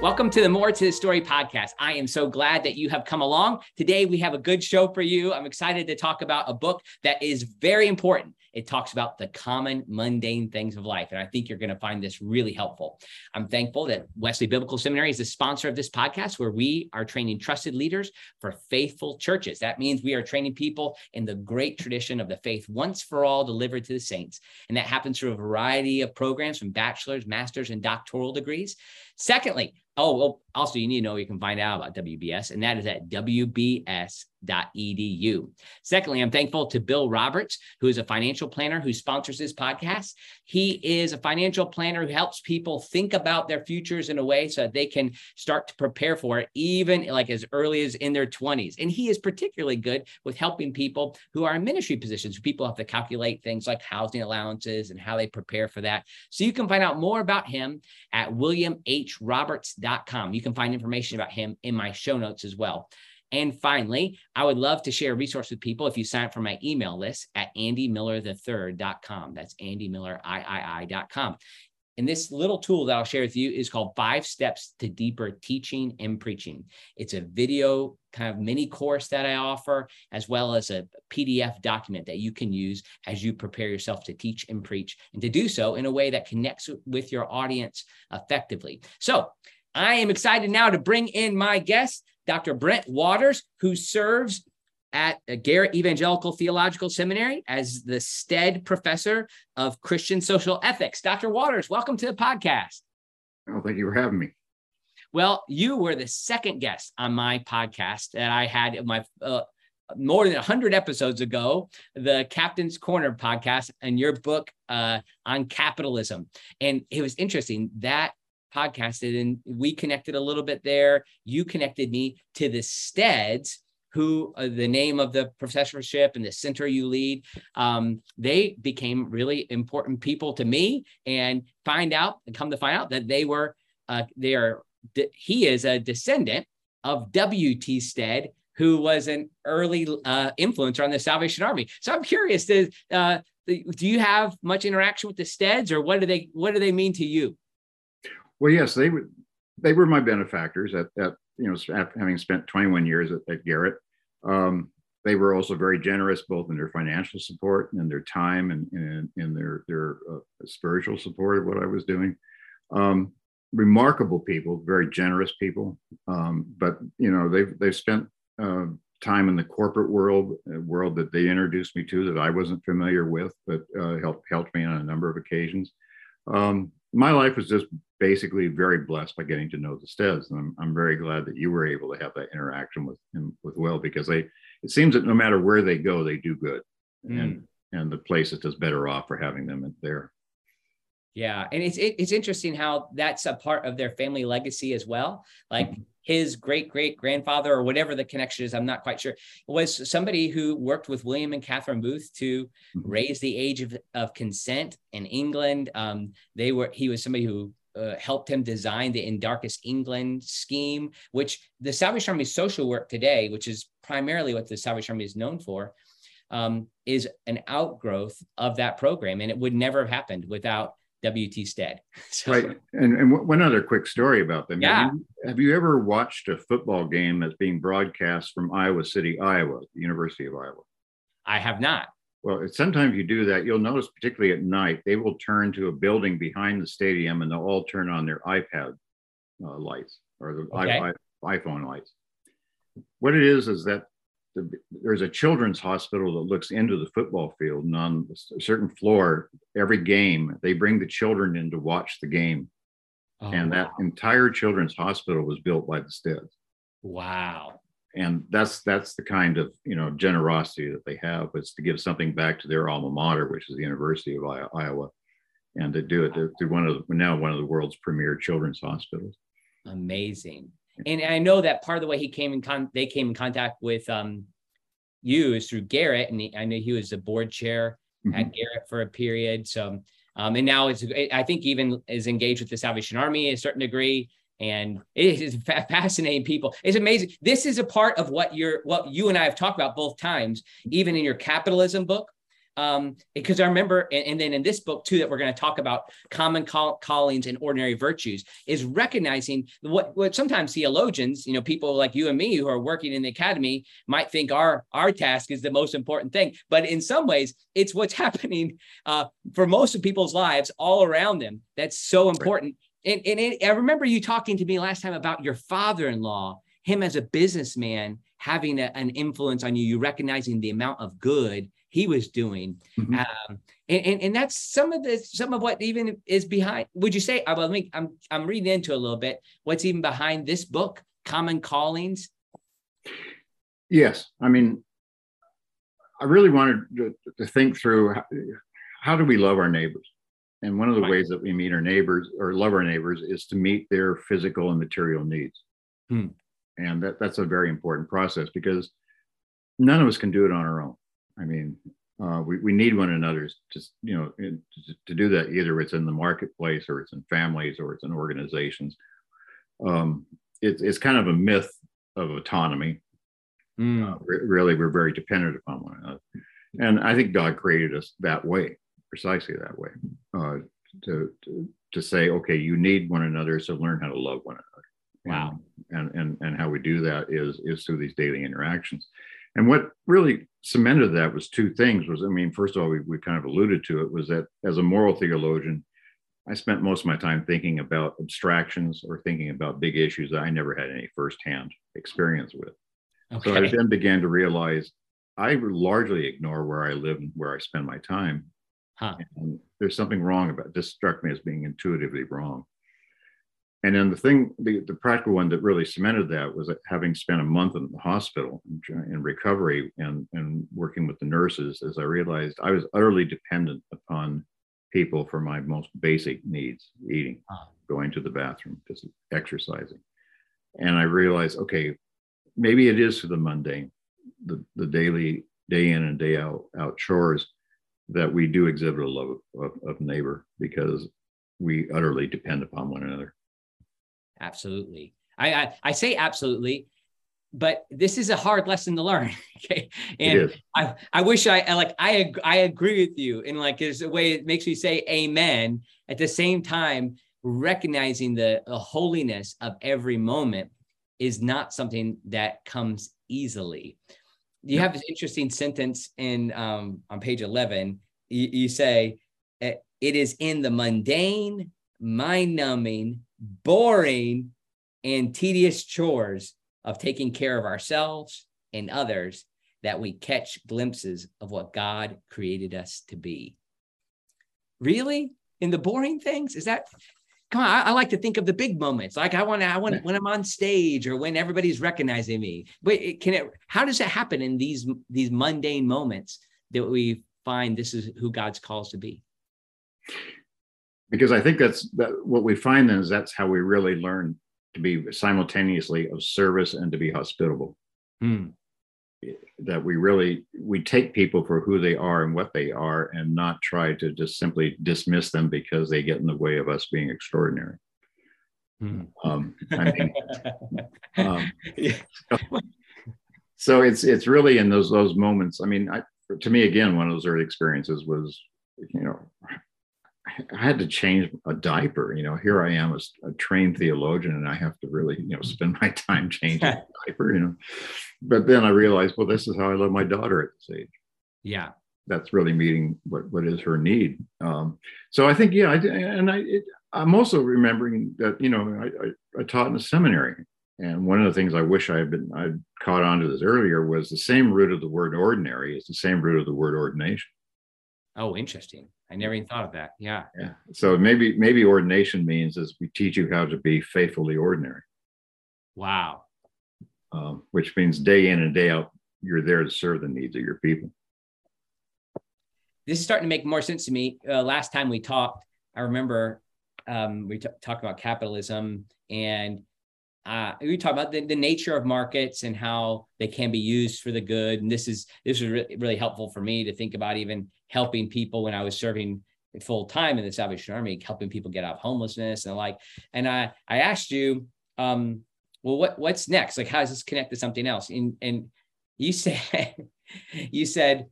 Welcome to the More to the Story podcast. I am so glad that you have come along. Today, we have a good show for you. I'm excited to talk about a book that is very important. It talks about the common, mundane things of life. And I think you're going to find this really helpful. I'm thankful that Wesley Biblical Seminary is the sponsor of this podcast, where we are training trusted leaders for faithful churches. That means we are training people in the great tradition of the faith once for all delivered to the saints. And that happens through a variety of programs from bachelor's, master's, and doctoral degrees. Secondly, oh, well, also you need to know you can find out about WBS, and that is at WBS edu. Secondly, I'm thankful to Bill Roberts, who is a financial planner who sponsors this podcast. He is a financial planner who helps people think about their futures in a way so that they can start to prepare for it, even like as early as in their 20s. And he is particularly good with helping people who are in ministry positions. People have to calculate things like housing allowances and how they prepare for that. So you can find out more about him at williamhroberts.com. You can find information about him in my show notes as well. And finally, I would love to share a resource with people if you sign up for my email list at andymillerthird.com. That's andymillerii.com. And this little tool that I'll share with you is called Five Steps to Deeper Teaching and Preaching. It's a video kind of mini course that I offer, as well as a PDF document that you can use as you prepare yourself to teach and preach, and to do so in a way that connects with your audience effectively. So I am excited now to bring in my guest. Dr. Brent Waters, who serves at Garrett Evangelical Theological Seminary as the Stead Professor of Christian Social Ethics. Dr. Waters, welcome to the podcast. Oh, thank you for having me. Well, you were the second guest on my podcast that I had my uh, more than 100 episodes ago, the Captain's Corner podcast and your book uh, on capitalism. And it was interesting that podcasted and we connected a little bit there. You connected me to the Steads, who uh, the name of the professorship and the center you lead. Um, they became really important people to me and find out and come to find out that they were, uh, they are, he is a descendant of W.T. Stead, who was an early uh, influencer on the Salvation Army. So I'm curious, does, uh, do you have much interaction with the Steads or what do they, what do they mean to you? Well, yes, they were they were my benefactors at, at you know having spent 21 years at, at Garrett. Um, they were also very generous both in their financial support and their time and in, in their their uh, spiritual support of what I was doing. Um, remarkable people, very generous people. Um, but you know they've they've spent uh, time in the corporate world, a world that they introduced me to that I wasn't familiar with, but uh, helped helped me on a number of occasions. Um, my life was just basically very blessed by getting to know the Steads. And I'm, I'm very glad that you were able to have that interaction with him with Will because they it seems that no matter where they go, they do good. Mm. And and the place is just better off for having them there. Yeah, and it's it, it's interesting how that's a part of their family legacy as well. Like mm-hmm. His great great grandfather or whatever the connection is, I'm not quite sure, was somebody who worked with William and Catherine Booth to mm-hmm. raise the age of, of consent in England. Um, they were he was somebody who uh, helped him design the In Darkest England scheme, which the Salvation Army's social work today, which is primarily what the Salvation Army is known for, um, is an outgrowth of that program. And it would never have happened without WT Stead. So, right. And, and one other quick story about them. Yeah. Have you, have you, ever watched a football game that's being broadcast from Iowa City, Iowa, the University of Iowa? I have not. Well, sometimes you do that. You'll notice, particularly at night, they will turn to a building behind the stadium and they'll all turn on their iPad uh, lights or the okay. IPhone lights. What it is is that the, there's a children's hospital that looks into the football field, and on a certain floor, every game they bring the children in to watch the game, oh, and wow. that entire children's hospital was built by the Steads. Wow! and that's that's the kind of you know generosity that they have is to give something back to their alma mater which is the university of iowa and to do it through one of the, now one of the world's premier children's hospitals amazing and i know that part of the way he came in con they came in contact with um you is through garrett and he, i know he was the board chair mm-hmm. at garrett for a period. So um, and now it's i think even is engaged with the salvation army a certain degree and it is fascinating people. It's amazing. This is a part of what you're what you and i have talked about both times even in your capitalism book um, because I remember, and, and, then in this book too, that we're going to talk about common call, callings and ordinary virtues, is recognizing what what sometimes theologians, you know, people like you and me who are working in the academy might think our our task is the most important thing, but in some ways, it's what's happening uh, for most of people's lives all around them. That's so important. And, and it, I remember you talking to me last time about your father-in-law, him as a businessman having a, an influence on you, you recognizing the amount of good he was doing. Mm-hmm. Um, and, and, and, that's some of the some of what even is behind. Would you say? Uh, well, me, I'm I'm reading into a little bit. What's even behind this book, Common Callings? Yes, I mean, I really wanted to, to think through how, how, do we love our neighbors, and one of the right. ways that we meet our neighbors or love our neighbors is to meet their physical and material needs. Hmm. And that, that's a very important process because none of us can do it on our own. I mean, uh, we, we need one another to, you know, to, to, do that. Either it's in the marketplace or it's in families or it's in organizations. Um, it, it's kind of a myth of autonomy. Mm. Uh, re- really, we're very dependent upon one another. And I think God created us that way, precisely that way, uh, to, to, to say, okay, you need one another, so learn how to love one another. Wow. And, and, and how we do that is, is through these daily interactions. And what really cemented that was two things was, I mean, first of all, we, we kind of alluded to it, was that as a moral theologian, I spent most of my time thinking about abstractions or thinking about big issues that I never had any firsthand experience with. Okay. So I then began to realize I largely ignore where I live and where I spend my time. Huh. And there's something wrong about this struck me as being intuitively wrong. And then the thing, the, the practical one that really cemented that was that having spent a month in the hospital in, recovery and, and working with the nurses, as I realized I was utterly dependent upon people for my most basic needs eating, ah. going to the bathroom, just exercising. And I realized, okay, maybe it is for the mundane, the, the daily, day in and day out, out chores that we do exhibit a love of, of, of neighbor because we utterly depend upon one another. Absolutely. I, I, I say absolutely, but this is a hard lesson to learn. okay. And I, I wish I like I I agree with you in like there's a way it makes me say amen at the same time recognizing the, the holiness of every moment is not something that comes easily. You have this interesting sentence in um, on page 11. You, you say, it is in the mundane, mind numbing, boring, and tedious chores of taking care of ourselves and others that we catch glimpses of what God created us to be. Really? In the boring things? Is that come on? I, I like to think of the big moments. Like I want to, I want when I'm on stage or when everybody's recognizing me. But it, can it how does it happen in these these mundane moments that we find this is who God's calls to be? Because I think that's that what we find then is that's how we really learn to be simultaneously of service and to be hospitable. Hmm. That we really we take people for who they are and what they are, and not try to just simply dismiss them because they get in the way of us being extraordinary. Hmm. Um, I mean, um, so it's it's really in those those moments. I mean, I, to me again, one of those early experiences was, you know, I had to change a diaper. You know, here I am as a trained theologian, and I have to really, you know, spend my time changing a diaper. You know, but then I realized, well, this is how I love my daughter at this age. Yeah, that's really meeting what what is her need. Um, so I think, yeah, I, and I, it, I'm also remembering that you know I, I, I taught in a seminary, and one of the things I wish I had been I caught on to this earlier was the same root of the word ordinary is the same root of the word ordination. Oh, interesting. I never even thought of that. Yeah. Yeah. So maybe maybe ordination means is we teach you how to be faithfully ordinary. Wow. Um, which means day in and day out, you're there to serve the needs of your people. This is starting to make more sense to me. Uh, last time we talked, I remember um, we t- talked about capitalism and uh, we talk about the, the nature of markets and how they can be used for the good. And this is this is re- really helpful for me to think about even helping people when I was serving full time in the Salvation Army, helping people get out of homelessness and like. And I I asked you, um, well, what what's next? Like, how does this connect to something else? And and you said you said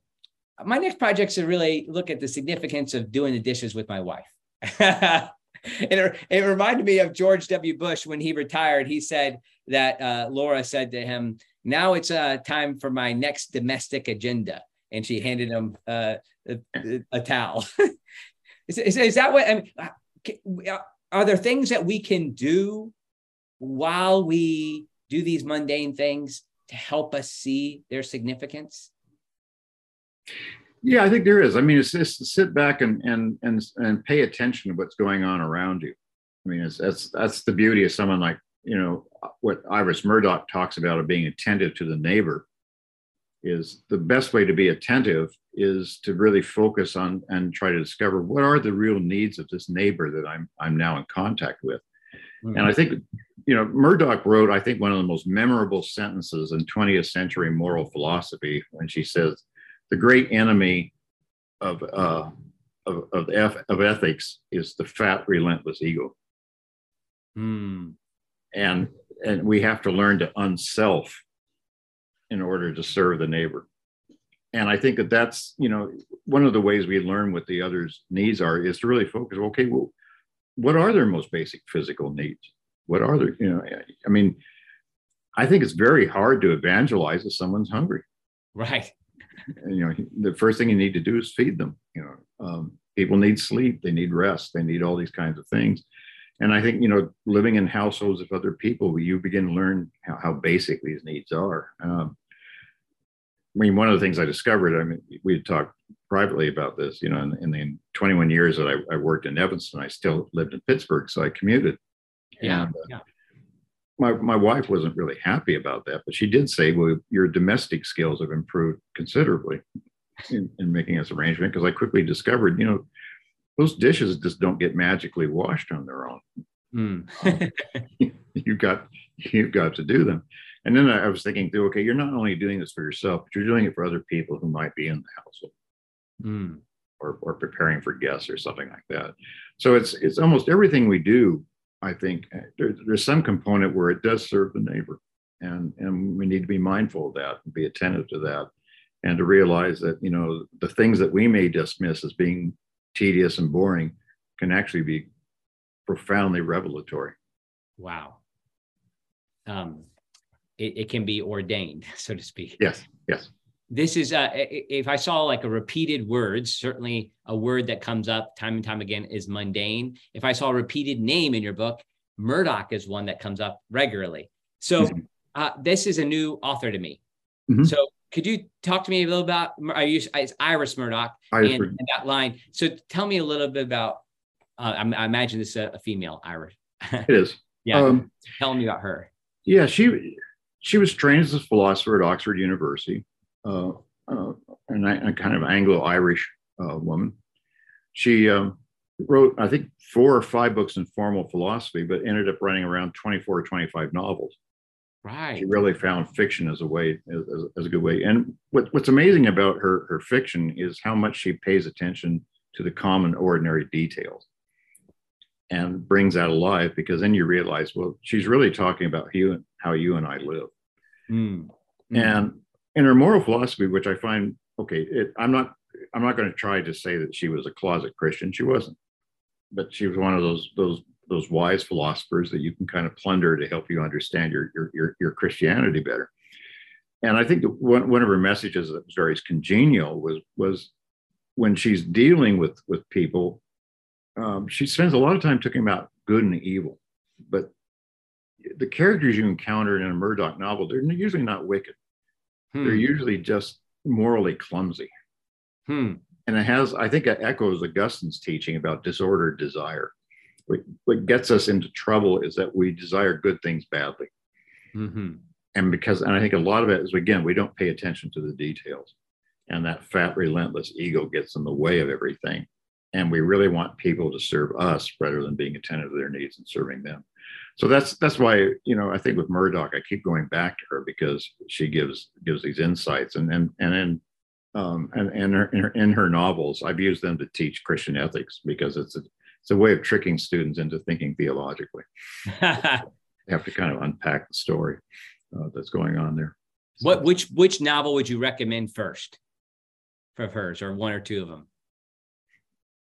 my next project is to really look at the significance of doing the dishes with my wife. it, it, reminded me of George W. Bush when he retired. He said that uh, Laura said to him, "Now it's uh, time for my next domestic agenda," and she handed him uh, a, a, towel. is, is, is, that what? I mean, uh, are there things that we can do while we do these mundane things to help us see their significance? Yeah, I think there is. I mean, it's just sit back and and and and pay attention to what's going on around you. I mean, it's, that's that's the beauty of someone like you know what Iris Murdoch talks about of being attentive to the neighbor. Is the best way to be attentive is to really focus on and try to discover what are the real needs of this neighbor that I'm I'm now in contact with. Mm-hmm. And I think you know, Murdoch wrote, I think, one of the most memorable sentences in 20th century moral philosophy when she says, the great enemy of, uh, of, of, of ethics is the fat, relentless ego. Mm. And, and we have to learn to unself in order to serve the neighbor. And I think that that's, you know, one of the ways we learn what the other's needs are is to really focus, okay, well, what are their most basic physical needs? what are their You know, I mean, I think it's very hard to evangelize if someone's hungry. Right. You know, the first thing you need to do is feed them. You know, um, people need sleep, they need rest, they need all these kinds of things. And I think you know, living in households of other people, you begin to learn how, how basic these needs are. Um, I mean, one of the things I discovered, I mean, we had talked privately about this, you know, in, in the 21 years that I, I, worked in Evanston, I still lived in Pittsburgh, so I commuted. Yeah. And, uh, yeah. My, my wife wasn't really happy about that, but she did say, well, your domestic skills have improved considerably in, in making this arrangement. Because I quickly discovered, you know, those dishes just don't get magically washed on their own. Mm. um, you've got you've got to do them. And then I was thinking through, okay, you're not only doing this for yourself, but you're doing it for other people who might be in the household. Mm. Or, or preparing for guests or something like that. So it's it's almost everything we do I think uh, there, there's some component where it does serve the neighbor, and and we need to be mindful of that and be attentive to that, and to realize that you know the things that we may dismiss as being tedious and boring can actually be profoundly revelatory. Wow. Um, it, it can be ordained, so to speak. Yes. Yes this is uh, if i saw like a repeated word certainly a word that comes up time and time again is mundane. If i saw a repeated name in your book murdoch is one that comes up regularly. So mm-hmm. uh, this is a new author to me. Mm-hmm. so could you talk to me a little about i use it's iris murdoch? Iris and, and, that line. So tell me a little bit about uh, I, I, imagine this is a, a female iris it is. Yeah. Um, tell me about her. yeah she she was trained as a philosopher at oxford university uh, uh, a kind of Anglo-Irish uh, woman. She um, wrote, I think, four or five books in formal philosophy, but ended up writing around 24 or 25 novels. Right. She really found fiction as a way, as, as a good way. And what, what's amazing about her, her fiction is how much she pays attention to the common, ordinary details and brings that alive because then you realize, well, she's really talking about you, and how you and I live. Mm. Mm. And her moral philosophy, which I find okay, it, I'm not I'm not going to try to say that she was a closet Christian. She wasn't, but she was one of those those those wise philosophers that you can kind of plunder to help you understand your your your, your Christianity better. And I think one, one of her messages that was very congenial was was when she's dealing with with people, um, she spends a lot of time talking about good and evil, but the characters you encounter in a Murdoch novel, they're usually not wicked. Hmm. They're usually just morally clumsy. Hmm. And it has, I think, it echoes Augustine's teaching about disordered desire. What, what gets us into trouble is that we desire good things badly. Mm-hmm. And because, and I think a lot of it is, again, we don't pay attention to the details. And that fat, relentless ego gets in the way of everything. And we really want people to serve us rather than being attentive to their needs and serving them so that's that's why you know I think with Murdoch I keep going back to her because she gives gives these insights and and and in um, and, and her, in, her, in her novels I've used them to teach Christian ethics because it's a it's a way of tricking students into thinking theologically. they have to kind of unpack the story uh, that's going on there. What which which novel would you recommend first? of hers, or one or two of them?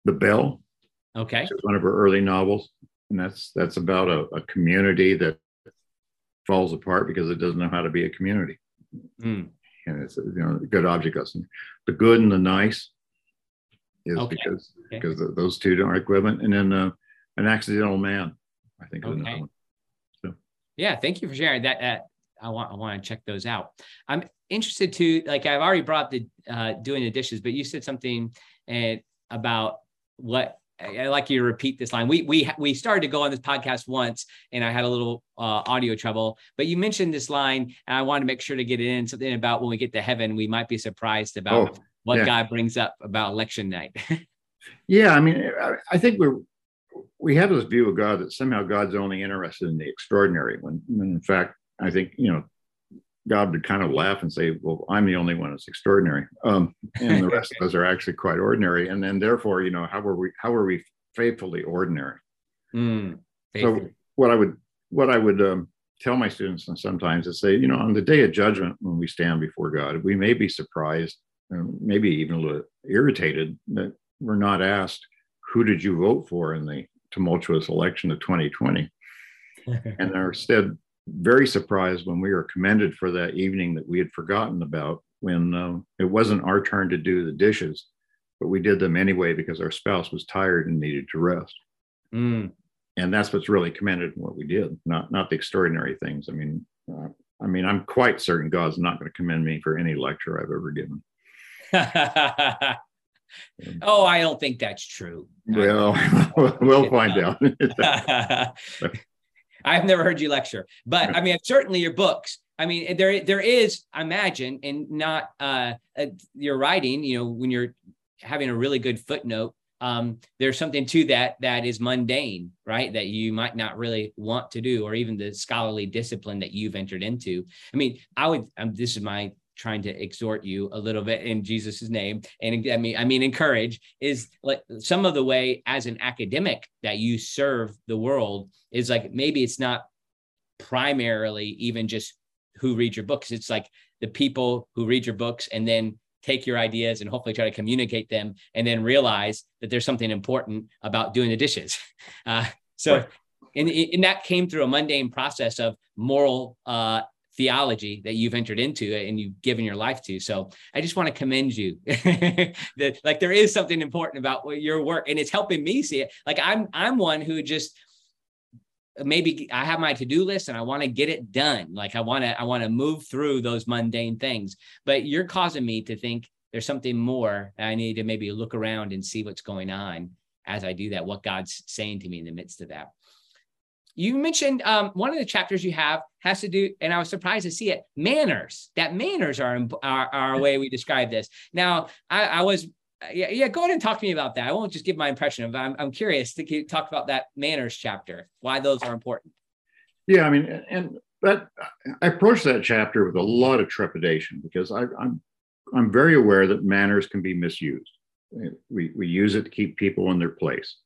The Bell. Okay. It's one of her early novels, and that's that's about a, a community that falls apart because it doesn't know how to be a community. Mm. And it's you know a good object lesson. The good and the nice is okay. because okay. because those two are equivalent, and then uh, an accidental man, I think. Okay. So. Yeah, thank you for sharing that. Uh, I want I want to check those out. I'm interested to like I've already brought the uh, doing the dishes, but you said something uh, about what I like you to repeat this line. We we we started to go on this podcast once, and I had a little uh, audio trouble. But you mentioned this line, and I wanted to make sure to get it in. Something about when we get to heaven, we might be surprised about oh, what yeah. God brings up about election night. yeah, I mean, I, I think we're we have this view of God that somehow God's only interested in the extraordinary. When, when in fact, I think you know God would kind of laugh and say, "Well, I'm the only one that's extraordinary, um, and the rest of us are actually quite ordinary." And then, therefore, you know, how are we? How are we faithfully ordinary? Mm, so, what I would, what I would um, tell my students, and sometimes is say, you know, on the day of judgment, when we stand before God, we may be surprised, maybe even a little irritated that we're not asked, "Who did you vote for in the tumultuous election of 2020?" and instead very surprised when we were commended for that evening that we had forgotten about when uh, it wasn't our turn to do the dishes, but we did them anyway because our spouse was tired and needed to rest. Mm. And that's what's really commended in what we did, not not the extraordinary things. I mean, uh, I mean, I'm quite certain God's not going to commend me for any lecture I've ever given. oh, I don't think that's true. Well, we'll find out. I've never heard you lecture, but I mean, certainly your books. I mean, there there is, I imagine, and not uh, uh, your writing. You know, when you're having a really good footnote, um, there's something to that that is mundane, right? That you might not really want to do, or even the scholarly discipline that you've entered into. I mean, I would. Um, this is my trying to exhort you a little bit in Jesus's name. And I mean, I mean, encourage is like some of the way as an academic that you serve the world is like maybe it's not primarily even just who read your books. It's like the people who read your books and then take your ideas and hopefully try to communicate them and then realize that there's something important about doing the dishes. Uh, so right. and, and that came through a mundane process of moral uh, theology that you've entered into and you've given your life to. So I just want to commend you that like there is something important about your work and it's helping me see it. Like I'm I'm one who just maybe I have my to-do list and I want to get it done. Like I want to I want to move through those mundane things. But you're causing me to think there's something more. I need to maybe look around and see what's going on as I do that, what God's saying to me in the midst of that you mentioned um, one of the chapters you have has to do, and I was surprised to see it, manners. That manners are, are, are a way we describe this. Now, I, I was, yeah, yeah, go ahead and talk to me about that. I won't just give my impression of, I'm, I'm curious to talk about that manners chapter, why those are important. Yeah, I mean, and that I approached that chapter with a lot of trepidation because I, I'm, I'm very aware that manners can be misused. We, we use it to keep people in their place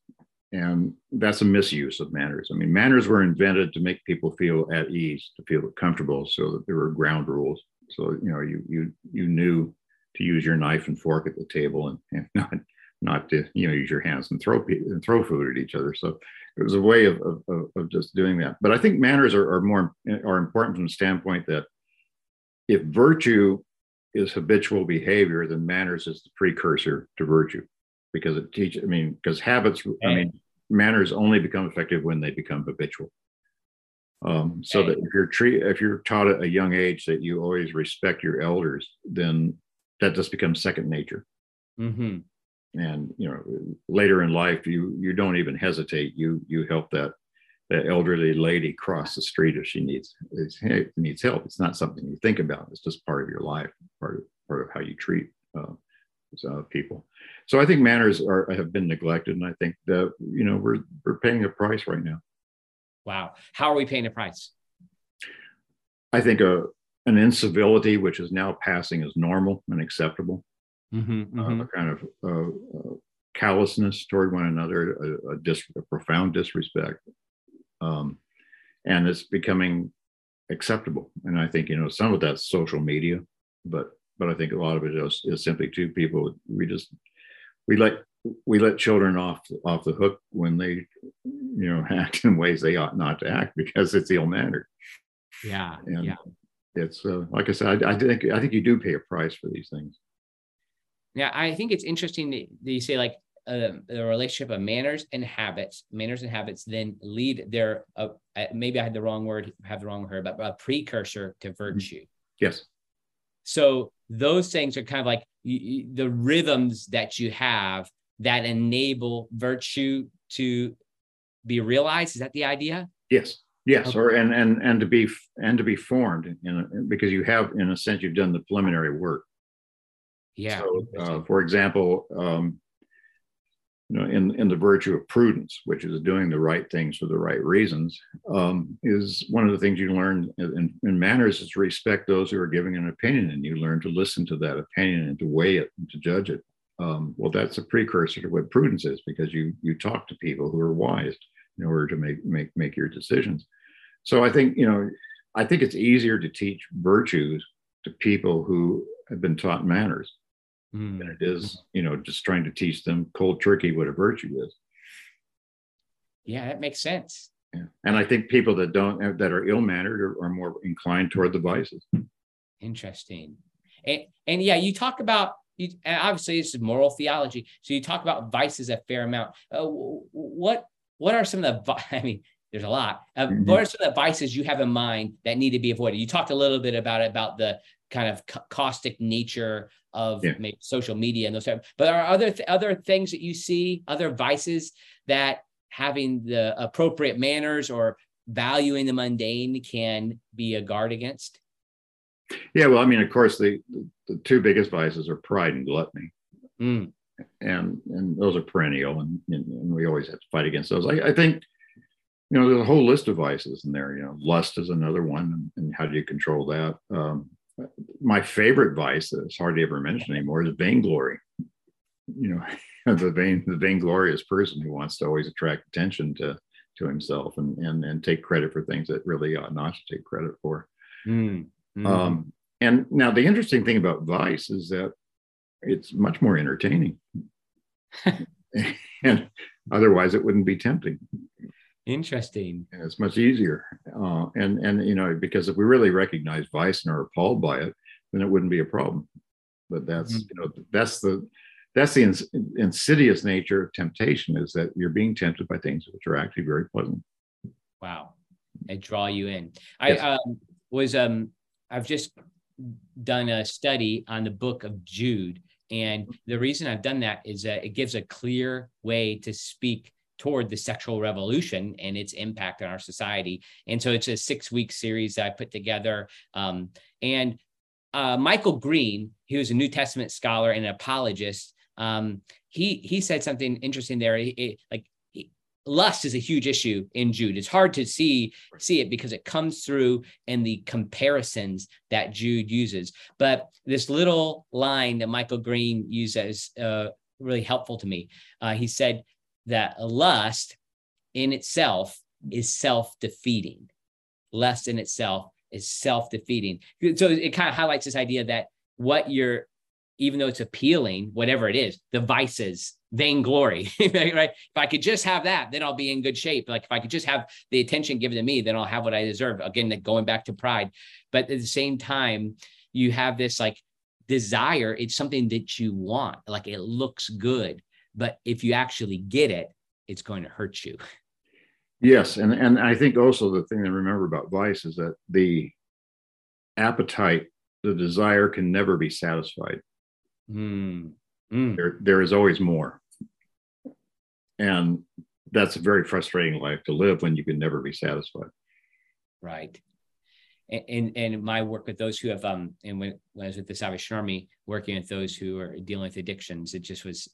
and that's a misuse of manners. I mean, manners were invented to make people feel at ease, to feel comfortable, so that there were ground rules. So you know, you you you knew to use your knife and fork at the table, and, and not not to you know use your hands and throw and throw food at each other. So it was a way of of, of just doing that. But I think manners are, are more are important from the standpoint that if virtue is habitual behavior, then manners is the precursor to virtue because it teaches. I mean, because habits. I mean, manners only become effective when they become habitual. Um, so that if you're treat, if you're taught at a young age that you always respect your elders, then that just becomes second nature. Mm-hmm. And you know, later in life, you you don't even hesitate. You you help that that elderly lady cross the street if she needs needs help. It's not something you think about. It's just part of your life, part of part of how you treat uh, uh, people. So I think manners are have been neglected, and I think that you know we're we're paying a price right now. Wow, how are we paying a price? I think a an incivility which is now passing as normal and acceptable, mm-hmm, uh, mm-hmm. a kind of uh, uh, callousness toward one another, a, a, dis- a profound disrespect, um, and it's becoming acceptable. And I think you know some of that's social media, but but I think a lot of it is, is simply two people. We just we let we let children off off the hook when they you know act in ways they ought not to act because it's ill mannered. Yeah, and yeah. It's uh, like I said, I, I think I think you do pay a price for these things. Yeah, I think it's interesting that, you say like uh, the relationship of manners and habits. Manners and habits then lead their. Uh, maybe I had the wrong word, have the wrong word, but a precursor to virtue. Yes. So those things are kind of like you, the rhythms that you have that enable virtue to be realized. Is that the idea? Yes. Yes, okay. or and and and to be and to be formed in a, because you have in a sense you've done the preliminary work. Yeah. So, uh, for example, um, you know, in in the virtue of prudence, which is doing the right things for the right reasons, um, is one of the things you learn in, in manners is to respect those who are giving an opinion, and you learn to listen to that opinion and to weigh it and to judge it. Um, well, that's a precursor to what prudence is because you you talk to people who are wise in order to make make make your decisions. So I think you know, I think it's easier to teach virtues to people who have been taught manners mm. than it is you know just trying to teach them cold turkey what a virtue is. Yeah, that makes sense. Yeah. And I think people that don't that are ill mannered are, are more inclined toward the vices. Interesting. And, and yeah, you talk about you, obviously this is moral theology. So you talk about vices a fair amount. Uh, what what are some of the I mean there's a lot. Uh, mm-hmm. What are some of the vices you have in mind that need to be avoided? You talked a little bit about it, about the kind of caustic nature of yeah. social media and those type. But are other th- other things that you see, other vices that having the appropriate manners or valuing the mundane can be a guard against? Yeah, well, I mean, of course, the the two biggest vices are pride and gluttony. Mm. And and those are perennial, and, and, we always have to fight against those. I, I think you know, there's a whole list of vices in there. You know, lust is another one, and, how do you control that? Um, my favorite vice that that's hardly ever mentioned anymore is vainglory. You know, the vain, the vainglorious person who wants to always attract attention to to himself and and and take credit for things that really ought not to take credit for. Mm, mm. Um, and now the interesting thing about vice is that it's much more entertaining. and otherwise it wouldn't be tempting Interesting. And it's much easier. Uh, and and you know, because if we really recognize vice and are appalled by it, then it wouldn't be a problem. But that's mm-hmm. you know that's the that's the ins- insidious nature of temptation is that you're being tempted by things which are actually very pleasant. Wow, they draw you in. Yes. I um, was um I've just done a study on the book of Jude, and the reason I've done that is that it gives a clear way to speak toward the sexual revolution and its impact on our society. And so it's a six week series that I put together. Um, and uh, Michael Green, he was a New Testament scholar and an apologist. Um, he he said something interesting there. He, like he, lust is a huge issue in Jude. It's hard to see see it because it comes through in the comparisons that Jude uses. But this little line that Michael Green uses uh, really helpful to me. Uh, he said, that lust in itself is self-defeating. Lust in itself is self-defeating. So it kind of highlights this idea that what you're, even though it's appealing, whatever it is, the vices, vainglory, right? If I could just have that, then I'll be in good shape. Like if I could just have the attention given to me, then I'll have what I deserve. Again, going back to pride. But at the same time, you have this like desire. It's something that you want, like it looks good. But if you actually get it, it's going to hurt you. Yes. And, and I think also the thing to remember about vice is that the appetite, the desire can never be satisfied. Mm. Mm. There, there is always more. And that's a very frustrating life to live when you can never be satisfied. Right. And, and, my work with those who have um and when, when I was with the Salvation Army working with those who are dealing with addictions, it just was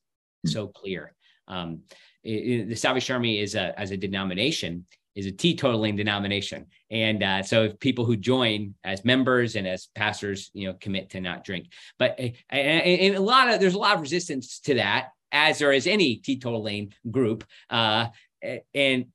so clear. Um, it, it, the Salvation Army is a as a denomination is a teetotaling denomination, and uh, so if people who join as members and as pastors, you know, commit to not drink. But and, and a lot of there's a lot of resistance to that, as there is any teetotaling group. Uh, and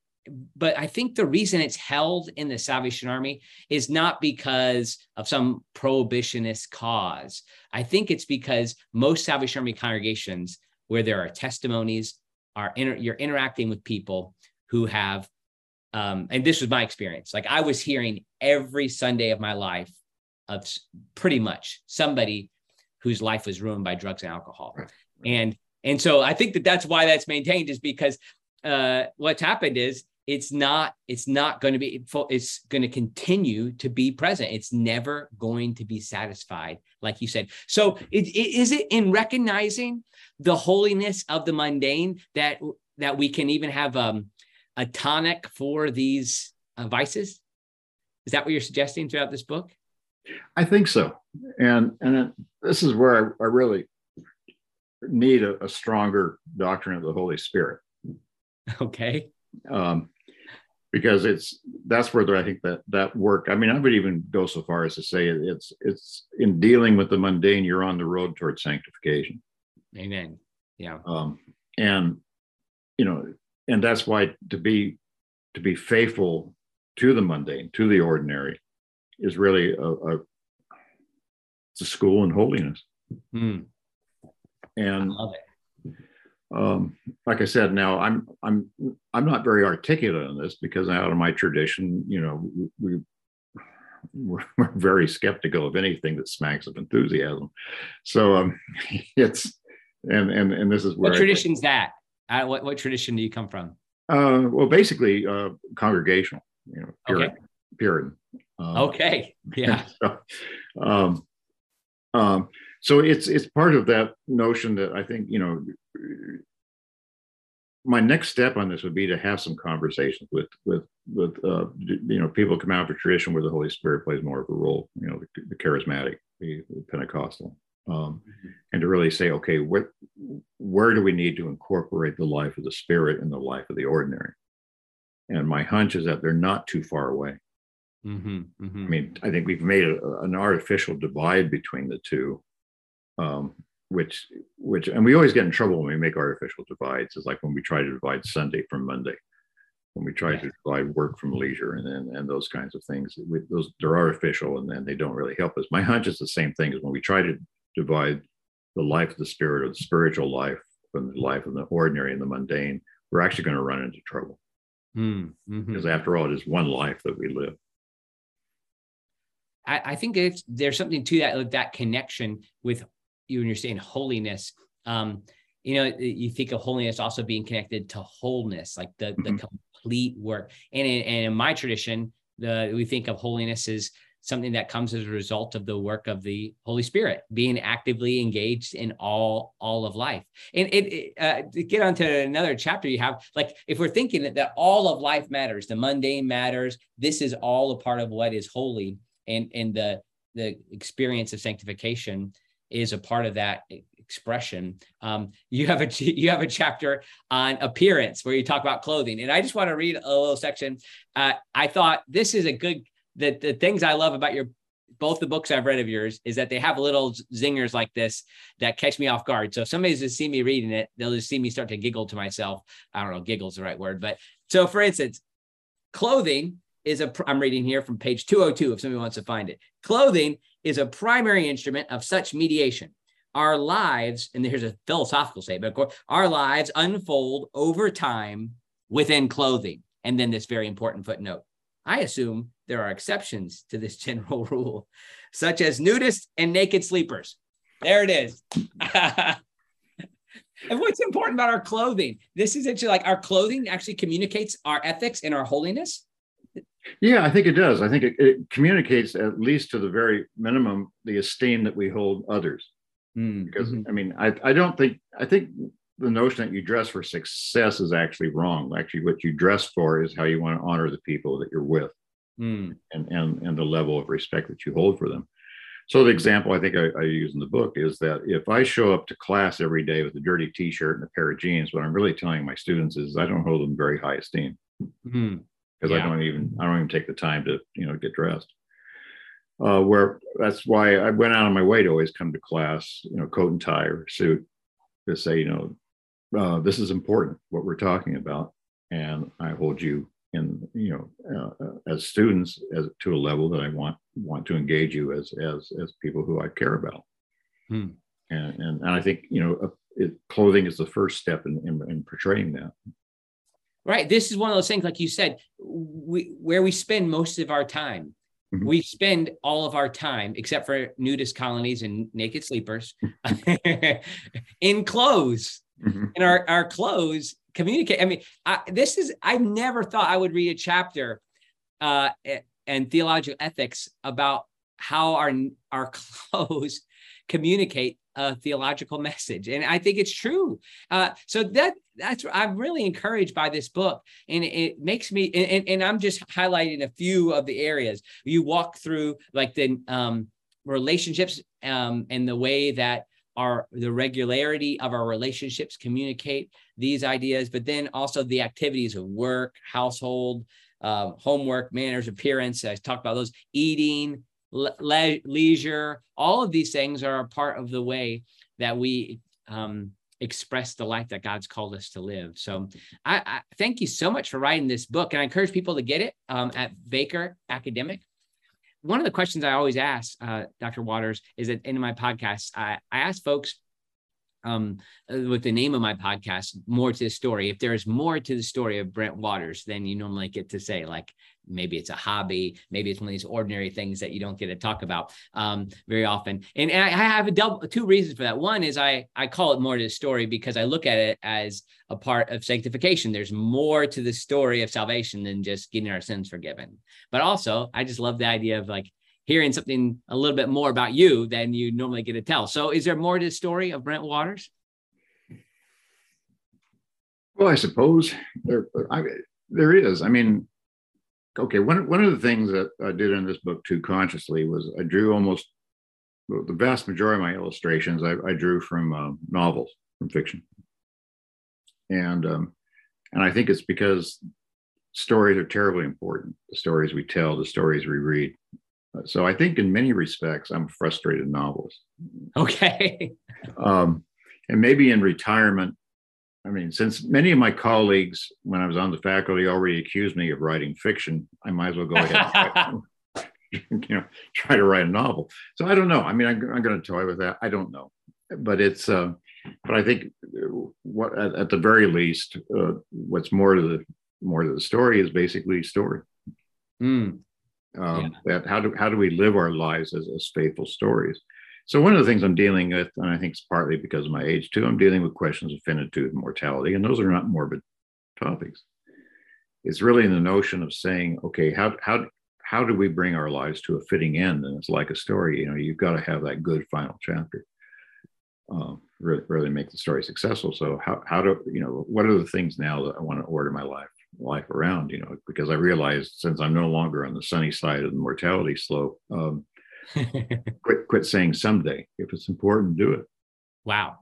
but I think the reason it's held in the Salvation Army is not because of some prohibitionist cause. I think it's because most Salvation Army congregations where there are testimonies, are inter- you're interacting with people who have, um, and this was my experience. Like I was hearing every Sunday of my life of pretty much somebody whose life was ruined by drugs and alcohol, right. and and so I think that that's why that's maintained is because uh, what's happened is it's not it's not going to be it's going to continue to be present. It's never going to be satisfied like you said. So it, it, is it in recognizing the holiness of the mundane that that we can even have um, a tonic for these uh, vices? Is that what you're suggesting throughout this book? I think so. And and this is where i, I really need a, a stronger doctrine of the holy spirit. Okay. Um, because it's that's where I think that that work. I mean, I would even go so far as to say it's it's in dealing with the mundane, you're on the road towards sanctification. Amen. Yeah. Um, and you know, and that's why to be to be faithful to the mundane, to the ordinary, is really a, a it's a school in holiness. Mm. And I love it um, like I said, now I'm I'm I'm not very articulate on this because out of my tradition, you know, we, we're, very skeptical of anything that smacks of enthusiasm. So um, it's and and and this is where what tradition's that? Uh, what what tradition do you come from? Uh, well, basically, uh, congregational. You know, Puritan. Okay. Puritan. Um, okay. Yeah. So, um, um, so it's it's part of that notion that I think you know my next step on this would be to have some conversations with with with uh, you know people come out of a tradition where the Holy Spirit plays more of a role, you know, the, the charismatic, the, the Pentecostal, um, mm-hmm. and to really say, okay, what where do we need to incorporate the life of the Spirit in the life of the ordinary? And my hunch is that they're not too far away. Mm-hmm, mm-hmm. I mean, I think we've made a, an artificial divide between the two, um, which which and we always get in trouble when we make artificial divides. It's like when we try to divide sunday from monday when we try yeah. to divide work from leisure and, and and those kinds of things. We, those they're artificial and then they don't really help us. My hunch is the same thing as when we try to divide the life of the spirit or the spiritual life from the life of the ordinary and the mundane we're actually going to run into trouble. Mm, hmm because after all it is one life that we live. I, I think there's something to that that connection with you when you're saying holiness, um, you know, you think of holiness also being connected to wholeness, like the, mm-hmm. the complete work. And in, and in my tradition, the we think of holiness as something that comes as a result of the work of the Holy Spirit, being actively engaged in all all of life. And it, it uh, to get onto another chapter, you have like if we're thinking that, that all of life matters, the mundane matters, this is all a part of what is holy, and and the the experience of sanctification is a part of that expression. Um, you have a you have a chapter on appearance where you talk about clothing, and I just want to read a little section. Uh, I thought this is a good the the things I love about your both the books I've read of yours is that they have little zingers like this that catch me off guard. So if somebody's just see me reading it, they'll just see me start to giggle to myself. I don't know, giggle's the right word, but so for instance, clothing is a I'm reading here from page 202 if somebody wants to find it. Clothing is a primary instrument of such mediation. Our lives, and here's a philosophical statement, of course, our lives unfold over time within clothing. And then this very important footnote. I assume there are exceptions to this general rule, such as nudists and naked sleepers. There it is. and what's important about our clothing? This is actually like our clothing actually communicates our ethics and our holiness. Yeah, I think it does. I think it, it, communicates, at least to the very minimum, the esteem that we hold others. Mm, because mm-hmm. I mean, I, I don't think I think the notion that you dress for success is actually wrong. Actually, what you dress for is how you want to honor the people that you're with, mm. and and and the level of respect that you hold for them. So the example I think I, I, use in the book is that if I show up to class every day with a dirty T-shirt and a pair of jeans, what I'm really telling my students is I don't hold them very high esteem. Mm because yeah. I don't even I don't even take the time to you know get dressed. Uh, where that's why I went out of my way to always come to class, you know, coat and tie or suit, to say, you know, uh, this is important what we're talking about, and I hold you in you know uh, as students as to a level that I want want to engage you as as as people who I care about. Hmm. And, and, and I think you know uh, it, clothing is the first step in, in, in portraying that. Right. This is one of those things, like you said, we, where we spend most of our time. Mm-hmm. We spend all of our time, except for nudist colonies and naked sleepers, in clothes. Mm-hmm. And our, our clothes communicate. I mean, I, this is, I've never thought I would read a chapter uh, and theological ethics about how our, our clothes communicate a theological message and i think it's true. Uh, so that that's i'm really encouraged by this book and it makes me and, and i'm just highlighting a few of the areas. You walk through like the um, relationships um, and the way that our the regularity of our relationships communicate these ideas but then also the activities of work household uh, homework manners appearance. I talked about those eating le- leisure, all of these things are a part of the way that we um, express the life that God's called us to live. So I, I, thank you so much for writing this book. And I encourage people to get it um, at Baker Academic. One of the questions I always ask, uh, Dr. Waters, is that in my podcast, I, I ask folks um, uh, with the name of my podcast, more to the story. If there's more to the story of Brent Waters, then you normally get to say, like, maybe it's a hobby, maybe it's one of these ordinary things that you don't get to talk about um, very often. And, and I have a double, two reasons for that. One is I I call it more to the story because I look at it as a part of sanctification. There's more to the story of salvation than just getting our sins forgiven. But also, I just love the idea of like hearing something a little bit more about you than you normally get to tell. So, is there more to the story of Brent Waters? Well, I suppose there, I, there is. I mean, okay, one, one of the things that I did in this book too consciously was I drew almost the vast majority of my illustrations I, I drew from uh, novels, from fiction. And, um, and I think it's because stories are terribly important. The stories we tell, the stories we read, so I think in many respects, I'm a frustrated novelist. Okay. um, and maybe in retirement, I mean, since many of my colleagues, when I was on the faculty, already accused me of writing fiction, I might as well go ahead. you know, try to write a novel. So I don't know. I mean, I'm, I'm going to toy with that. I don't know, but it's. Uh, but I think what at, at the very least, uh, what's more to the more to the story is basically story. Mm um, yeah. that how do how do we live our lives as, as faithful stories? So one of the things i'm dealing with and i think it's partly because of my age too i'm dealing with questions of finitude and mortality and those are not morbid topics. It's really in the notion of saying okay how how how do we bring our lives to a fitting end? And it's like a story you know you've got to have that good final chapter um, really, really make the story successful. So how, how do you know what are the things now that i want to order my life life around, you know, because I realized since I'm no longer on the sunny side of the mortality slope, um, quit quit saying someday. If it's important, do it. Wow.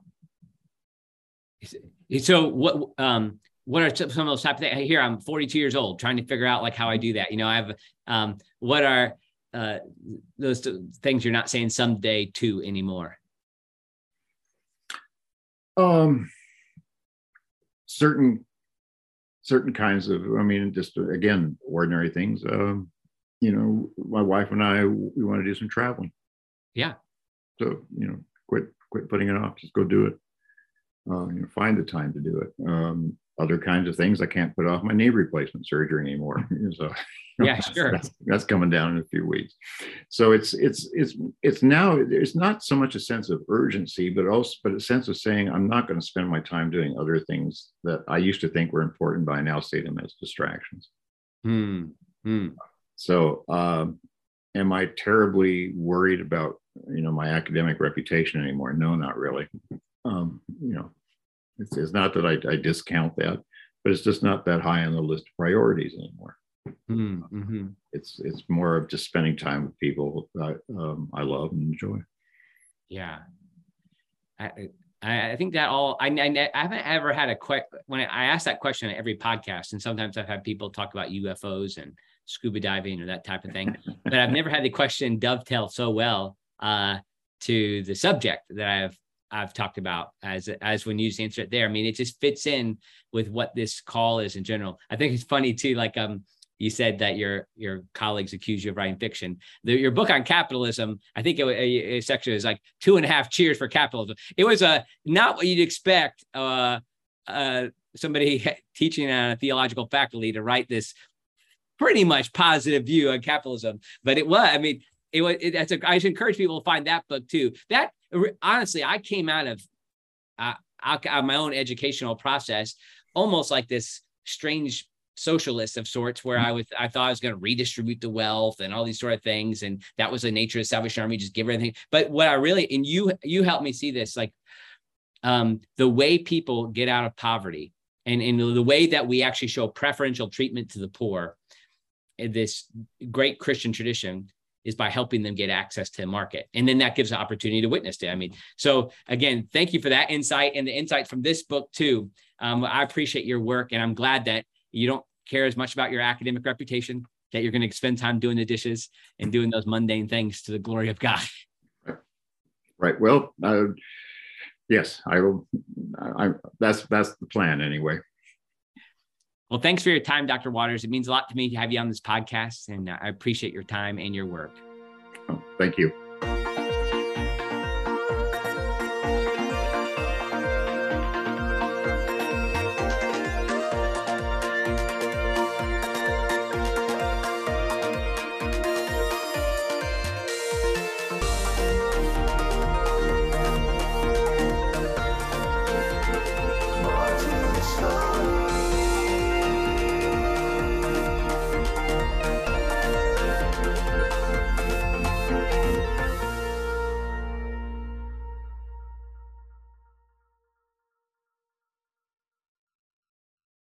So what um what are some of those type of things? Here, I'm 42 years old, trying to figure out like how I do that. You know, I have um what are uh those things you're not saying someday to anymore? Um certain certain kinds of, I mean, just again, ordinary things. Um, you know, my wife and I, we want to do some traveling. Yeah. So, you know, quit, quit putting it off. Just go do it. Uh, you know, find the time to do it. Um, other kinds of things. I can't put off my knee replacement surgery anymore. so yeah, sure. That's, that's, coming down in a few weeks. So it's it's it's it's now it's not so much a sense of urgency, but also but a sense of saying I'm not going to spend my time doing other things that I used to think were important, but I now see them as distractions. Hmm. Hmm. So um, am I terribly worried about you know my academic reputation anymore? No, not really. Um, you know, it's, it's not that I, I, discount that, but it's just not that high on the list of priorities anymore. Hmm, mm-hmm. It's it's more of just spending time with people I, um, I love and enjoy. Yeah, I I think that all I, I, I haven't ever had a question when I ask that question at every podcast, and sometimes I've had people talk about UFOs and scuba diving or that type of thing, but I've never had the question dovetail so well uh, to the subject that I've I've talked about as as when you just answer it there. I mean, it just fits in with what this call is in general. I think it's funny too. Like um, you said that your your colleagues accuse you of writing fiction. The, your book on capitalism, I think it, a, a section is like two and a half cheers for capitalism. It was a uh, not what you'd expect. Uh, uh, somebody teaching on a theological faculty to write this pretty much positive view on capitalism, but it was. I mean, it was. It, that's a, I should encourage people to find that book too. That honestly, I came out of uh, out my own educational process almost like this strange socialist of sorts where I was I thought I was going to redistribute the wealth and all these sort of things and that was the nature of Salvation Army just give everything. But what I really and you you helped me see this like um the way people get out of poverty and in the way that we actually show preferential treatment to the poor this great Christian tradition is by helping them get access to the market. And then that gives an opportunity to witness to. I mean, so again, thank you for that insight and the insight from this book too. Um, I appreciate your work and I'm glad that you don't care as much about your academic reputation, that you're going to spend time doing the dishes and doing those mundane things to the glory of God. Right. Well, uh, yes, I will. I, that's that's the plan anyway. Well, thanks for your time, Dr. Waters. It means a lot to me to have you on this podcast, and uh, I appreciate your time and your work. Oh, thank you.